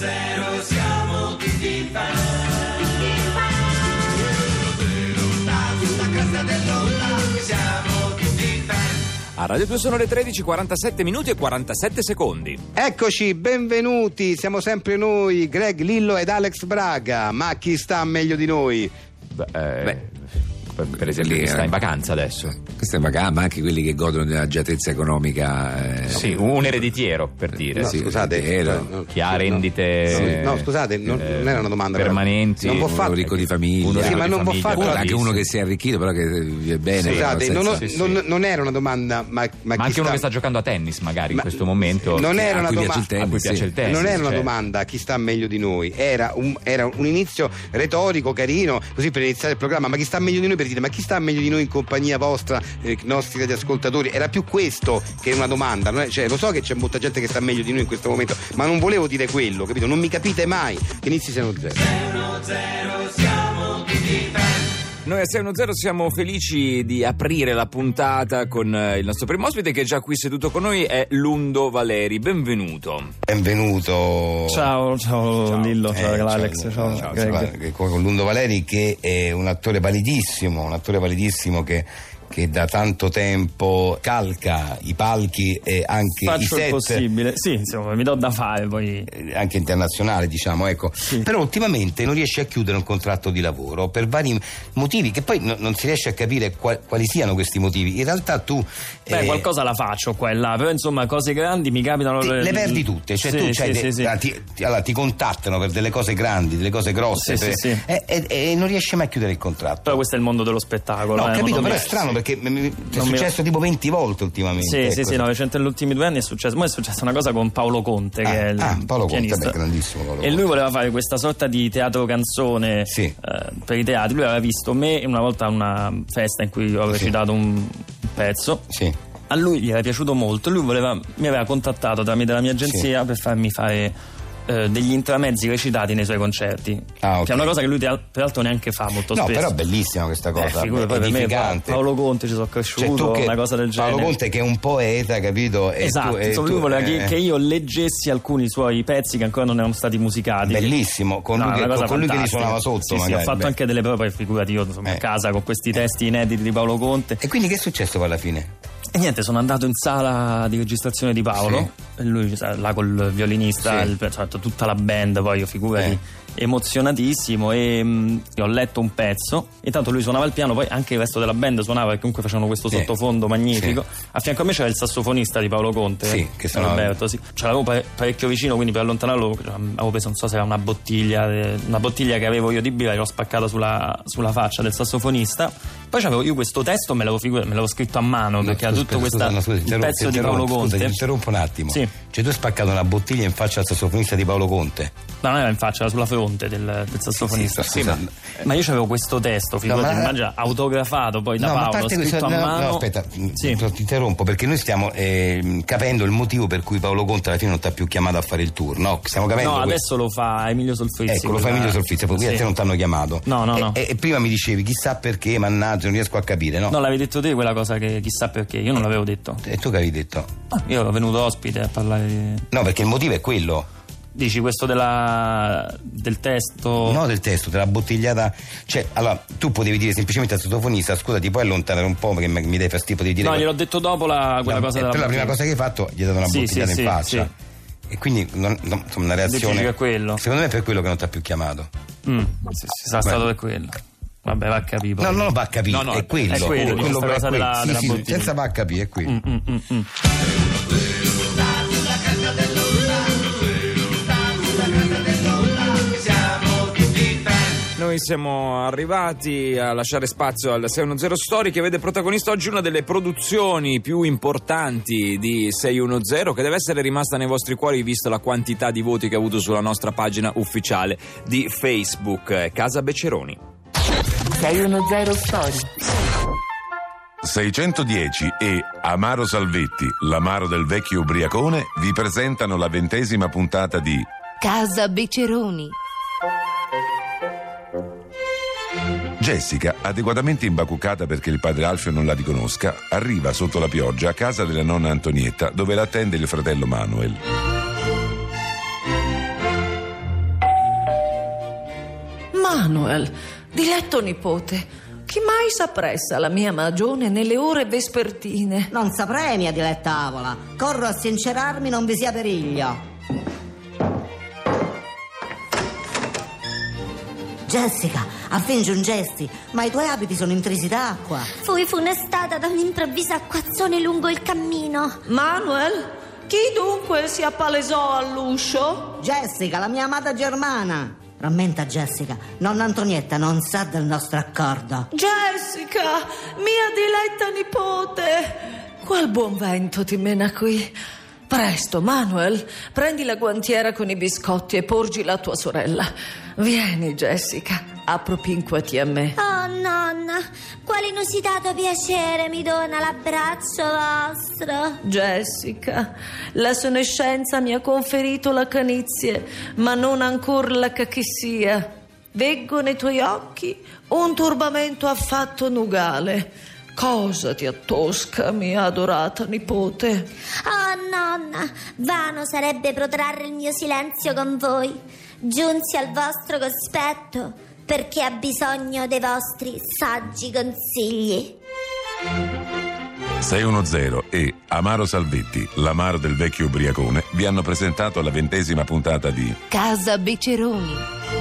106 siamo tutti fan. Sulla cresta dell'onda siamo tutti fan. A Radio 2 sono le 13, 47 minuti e 47 secondi. Eccoci, benvenuti, siamo sempre noi, Greg Lillo ed Alex Braga, ma chi sta meglio di noi? Beh, eh, Beh, per- esempio, lì, chi sta eh. in vacanza adesso. Questa è vacanza, ma anche quelli che godono dell'agiatezza economica. eh, Sì, un ereditiero per dire. No, sì, scusate, eh, no, no, Chi ha rendite. no, no, scusate, non, eh, non era una domanda permanenti. Non può uno fare ricco di famiglia. Uno Sì, ricco ma di non può famiglia, fare- Uno- anche uno che si è arricchito, però che vive bene. Scusate, non, ho- sì, sì. non- non era una domanda, ma, ma Ma anche sta... uno che sta giocando a tennis, magari Ma- in questo momento. non era una domanda- a cui piace il tennis. non era una domanda chi sta meglio di noi, era un, era un inizio retorico, carino, così per iniziare il programma, ma chi sta meglio di noi per dire ma chi sta meglio di noi in compagnia vostra, eh, nostri radioascoltatori, era più questo che una domanda, non è- cioè, lo so che c'è molta gente che sta meglio di noi in questo momento, ma non volevo dire quello, capito? Non mi capite mai, che inizi siano zero. Noi a 610 siamo felici di aprire la puntata con eh, il nostro primo ospite che è già qui seduto con noi, è Lundo Valeri. Benvenuto. Benvenuto. Ciao, ciao, Lillo, ciao, Eh, Alex, ciao, ciao, Greg. che- con Lundo Valeri che è un attore validissimo, un attore validissimo che, che da tanto tempo calca i palchi e anche i Faccio il set possibile, sì, insomma, mi do da fare poi. eh, anche internazionali diciamo ecco però ultimamente non riesce a chiudere un contratto di lavoro per vari motivi che poi no- non si riesce a capire qua- quali siano questi motivi in realtà tu Beh, eh, qualcosa la faccio qua e là, però insomma, cose grandi mi capitano. ti- le perdi tutte, cioè Sì, tu sì, sì, de- sì. ah, ti, ti- allora, ti contattano per delle cose grandi, delle cose grosse Sì, per- sì, sì. E, e- e non riesci mai a chiudere il contratto. Però questo è il mondo dello spettacolo. No, eh, capito, però è strano perché mi- è Non mi- successo tipo 20 volte ultimamente. Sì, sì, ecco. sì, no, recente negli ultimi due anni è successo. Mo è successa una cosa con Paolo Conte, Ah, che è il ah, Paolo Conte, pianista. beh, grandissimo Paolo E lui Conte. voleva fare questa sorta di teatro canzone Sì. eh, per i teatri. Lui aveva visto me una volta a una festa in cui avevo recitato un pezzo. Sì. A lui gli era piaciuto molto, lui voleva- mi aveva contattato tramite la mia agenzia per farmi fare eh, degli intramezzi recitati nei suoi concerti. Ah, ok. Che è una cosa che lui peraltro neanche fa molto No, spesso. però è bellissima questa Eh, cosa, figurati, poi per me edificante. Paolo Conte ci sono Cioè, cresciuto, che- una cosa del genere. Paolo Conte che è un poeta, capito? E Esatto, tu- e insomma, tu- lui voleva che, eh, che io leggessi alcuni suoi pezzi che ancora non erano stati musicati. Bellissimo, con No, lui, che, con lui che li suonava sotto Sì, sì, magari. ho fatto beh. anche delle prove, poi figurati io insomma, Eh. a casa con questi testi inediti di Paolo Conte. E quindi che è successo poi alla fine? E niente, sono andato in sala di registrazione di Paolo, e lui sai, là col violinista, Sì. il- cioè, tutta la band, poi io figurati. Eh. Emozionatissimo e mh, io ho letto un pezzo. Intanto lui suonava il piano, poi anche il resto della band suonava perché comunque facevano questo Sì. sottofondo magnifico. A fianco a me c'era il sassofonista di Paolo Conte, Sì, eh, che suonava- Alberto. Sì. Ce l'avevo pare- parecchio vicino, quindi per allontanarlo cioè, avevo preso, non so se era una bottiglia, eh, una bottiglia che avevo io di birra, l'ho spaccata sulla, sulla faccia del sassofonista. Poi c'avevo io questo testo, me l'avevo, figu- me l'avevo scritto a mano perché era scusa, tutto scusa, no, scusa, interrompo- pezzo di Paolo Scusa, Conte. ti interrompo un attimo. Sì. Cioè tu hai spaccato una bottiglia in faccia al sassofonista di Paolo Conte. No, non era in faccia, era sulla fronte del, del sassofonista. Sì, ma- Ma io avevo questo testo, figurati, ma- immagina, autografato poi da No, ma Paolo, scritto questo, a no, mano. no, aspetta, Sì. ti interrompo perché noi stiamo eh, capendo il motivo per cui Paolo Conte alla fine non ti ha più chiamato a fare il tour, no? Stiamo capendo No, questo. adesso lo fa Emilio Solfrizzi. Ecco, lo fa Emilio Solfizia, poi Sì. a te non ti hanno chiamato. No, no, e, no. E, e prima mi dicevi, chissà perché, mannaggia, non riesco a capire, no? No, l'avevi detto te quella cosa che chissà perché, io non l'avevo detto. E tu che avevi detto? Ah, Io ero venuto ospite a parlare di... No, perché il motivo è quello. Dici questo della... del testo... No, del testo, della bottigliata. Cioè, allora, tu potevi dire semplicemente al sottofonista, scusa, ti puoi allontanare un po' perché mi dai fastidio di dire. No, gliel'ho detto dopo la, quella No, cosa eh, della però la prima cosa che hai fatto gli hai dato una Sì, bottigliata sì, in sì, faccia. E quindi non- non- insomma, una reazione. Secondo me è per quello che non ti ha più chiamato. Mm, sì, sì, sarà stato per quello. Vabbè, va a capire. No, non lo va a capire, No, no, è quello. è quello, è cosa quello. della- Sì, della sì, senza va a capire, è quello. Mm, mm, mm, mm. Noi siamo arrivati a lasciare spazio al 610 Story che vede protagonista oggi una delle produzioni più importanti di 610 che deve essere rimasta nei vostri cuori visto la quantità di voti che ha avuto sulla nostra pagina ufficiale di Facebook, Casa Beceroni. 610 Story. 610 e Amaro Salvetti, l'amaro del vecchio ubriacone, vi presentano la ventesima puntata di Casa Beceroni. Jessica, adeguatamente imbacuccata perché il padre Alfio non la riconosca, arriva sotto la pioggia a casa della nonna Antonietta dove la attende il fratello Manuel. Manuel, diletto nipote, chi mai s'appressa alla mia magione nelle ore vespertine? Non saprei, mia diletta avola. Corro a sincerarmi, non vi sia periglio. Jessica, avvingi un gesti, ma i tuoi abiti sono intrisi d'acqua. Fui funestata da un improvviso acquazzone lungo il cammino. Manuel, chi dunque si appalesò all'uscio? Jessica, la mia amata germana. Rammenta, Jessica, nonna Antonietta non sa del nostro accordo. Jessica, mia diletta nipote, qual buon vento ti mena qui? Presto, Manuel, prendi la guantiera con i biscotti e porgi la tua sorella. Vieni, Jessica, appropinquati a me. Oh nonna, quale inusitato piacere mi dona l'abbraccio vostro. Jessica, la senescenza mi ha conferito la canizie, ma non ancora la cachissia. Veggo nei tuoi occhi un turbamento affatto nugale. Cosa ti attosca, mia adorata nipote? Oh nonna, vano sarebbe protrarre il mio silenzio con voi. Giunsi al vostro cospetto perché ha bisogno dei vostri saggi consigli. 610 e Amaro Salvetti, l'amaro del vecchio ubriacone, vi hanno presentato la ventesima puntata di Casa Beceroni.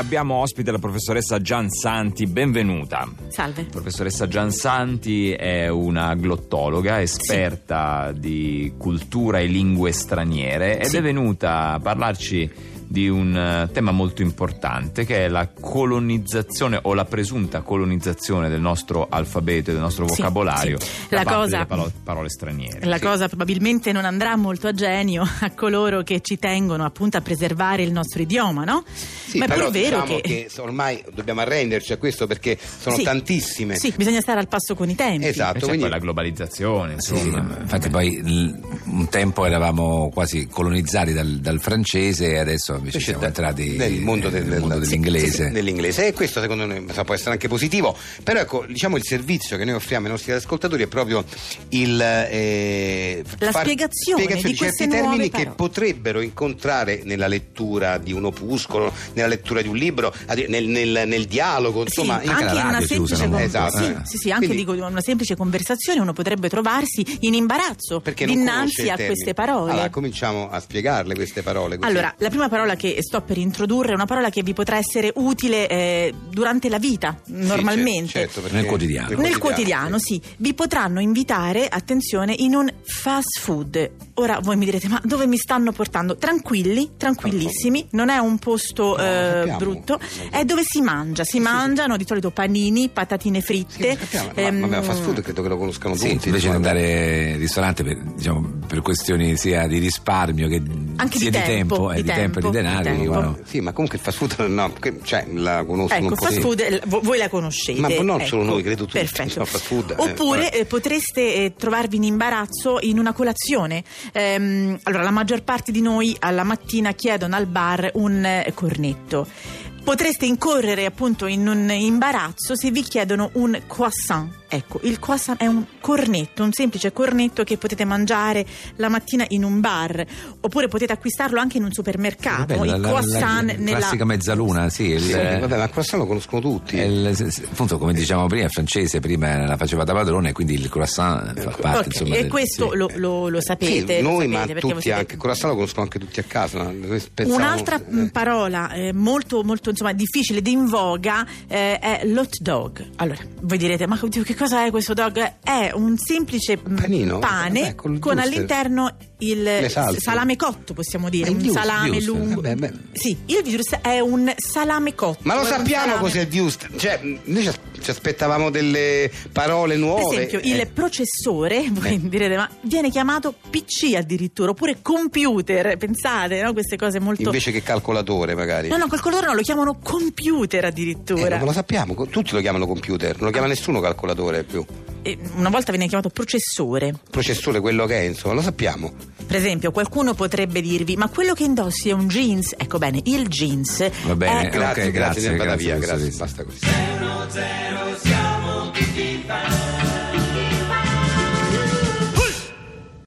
Abbiamo ospite la professoressa Gian Santi, benvenuta. Salve. Professoressa Gian Santi è una glottologa, esperta di cultura e lingue straniere ed Sì. è venuta a parlarci di un eh, tema molto importante che è la colonizzazione o la presunta colonizzazione del nostro alfabeto e del nostro Sì, vocabolario sì. da La parte cosa- delle palo- parole straniere. La Sì. cosa probabilmente non andrà molto a genio a coloro che ci tengono appunto a preservare il nostro idioma, no? Sì, Ma è però pure vero diciamo che... che... ormai dobbiamo arrenderci a questo perché sono Sì. tantissime. Sì, bisogna stare al passo con i tempi. Esatto, E c'è quindi poi la globalizzazione, Sì, insomma. infatti poi l- un tempo eravamo quasi colonizzati dal, dal francese e adesso invece Invece siamo da- entrati nel mondo, del- nel mondo del- dell'inglese. sì, dell'inglese. e questo secondo noi so, può essere anche positivo però ecco diciamo il servizio che noi offriamo ai nostri ascoltatori è proprio il eh, La spiegazione di certi queste termini che potrebbero incontrare nella lettura di un opuscolo nella lettura di un libro nel, nel- nel dialogo Sì, insomma in- anche la in una radio si semplice, usano con- molto, sì, eh. sì, sì, anche Quindi- dico, in una semplice conversazione uno potrebbe trovarsi in imbarazzo dinanzi a queste parole. allora cominciamo a spiegarle queste parole così. Allora, la prima parola che sto per introdurre è una parola che vi potrà essere utile eh, durante la vita, Sì, normalmente. certo, certo, perché- Nel quotidiano. Nel quotidiano, sì. Vi potranno invitare, attenzione, in un fast food. Ora voi mi direte, ma dove mi stanno portando? Tranquilli, tranquillissimi, non è un posto No, eh, brutto, è dove si mangia. Si mangiano di solito panini, patatine Sì, fritte. lo sappiamo, ma, ehm, ma vabbè, fast food credo che lo conoscano Sì, tutti invece di andare al ristorante per, diciamo, per questioni sia di risparmio che Anche sia di di tempo, tempo, eh, di di tempo e tempo, di denaro, di tempo. vanno- Sì, ma comunque il fast food no, cioè, la conoscono Ecco, un po' fast food, eh, vo- voi la conoscete. Ma non ecco. solo noi, credo tutti, Perfetto. fast food, eh, Oppure eh, potreste eh, trovarvi in imbarazzo in una colazione. Ehm, allora, la maggior parte di noi alla mattina chiedono al bar un eh, cornetto. Potreste incorrere appunto in un imbarazzo se vi chiedono un croissant. Ecco, il croissant è un cornetto, un semplice cornetto che potete mangiare la mattina in un bar, oppure potete acquistarlo anche in un supermercato. Vabbè, la- il la- croissant la nella classica mezzaluna, sì. il- Sì, vabbè, ma il croissant lo conoscono tutti. è il- appunto, come dicevamo prima, il francese prima la faceva da padrone, quindi il croissant fa parte Ok, insomma. e del- questo sì. lo, lo- lo Sì, sapete. lo noi, sapete, ma tutti anche. Il croissant lo conoscono anche tutti a casa. pensavamo- Un'altra eh. mh, parola eh, molto, molto insomma, difficile ed in voga eh, è l'hot dog. Allora, voi direte, ma oddio, che cosa è questo dog? È un semplice mh, panino? pane Eh, con wuster. all'interno il salame cotto, possiamo dire, un salame wuster. lungo. Vabbè, beh. Sì, il virus è un salame cotto. Ma lo sappiamo cos'è il Wust? Cioè, noi ci as- ci aspettavamo delle parole nuove. Per esempio, il Eh. processore, voi direte, ma viene chiamato PC addirittura, oppure computer, pensate, no? Queste cose molto... Invece che calcolatore, magari. No, no, col colore no, lo chiamano computer Eh, addirittura. non lo sappiamo, tutti lo chiamano computer, non lo chiama nessuno calcolatore più. Una volta veniva chiamato processore. Processore, quello che è, insomma, lo sappiamo. Per esempio, qualcuno potrebbe dirvi: Ma quello che indossi è un jeans? Ecco bene, il jeans. Va bene, è- Grazie, grazie, grazie, vada grazie, via, professoressa. grazie, basta così.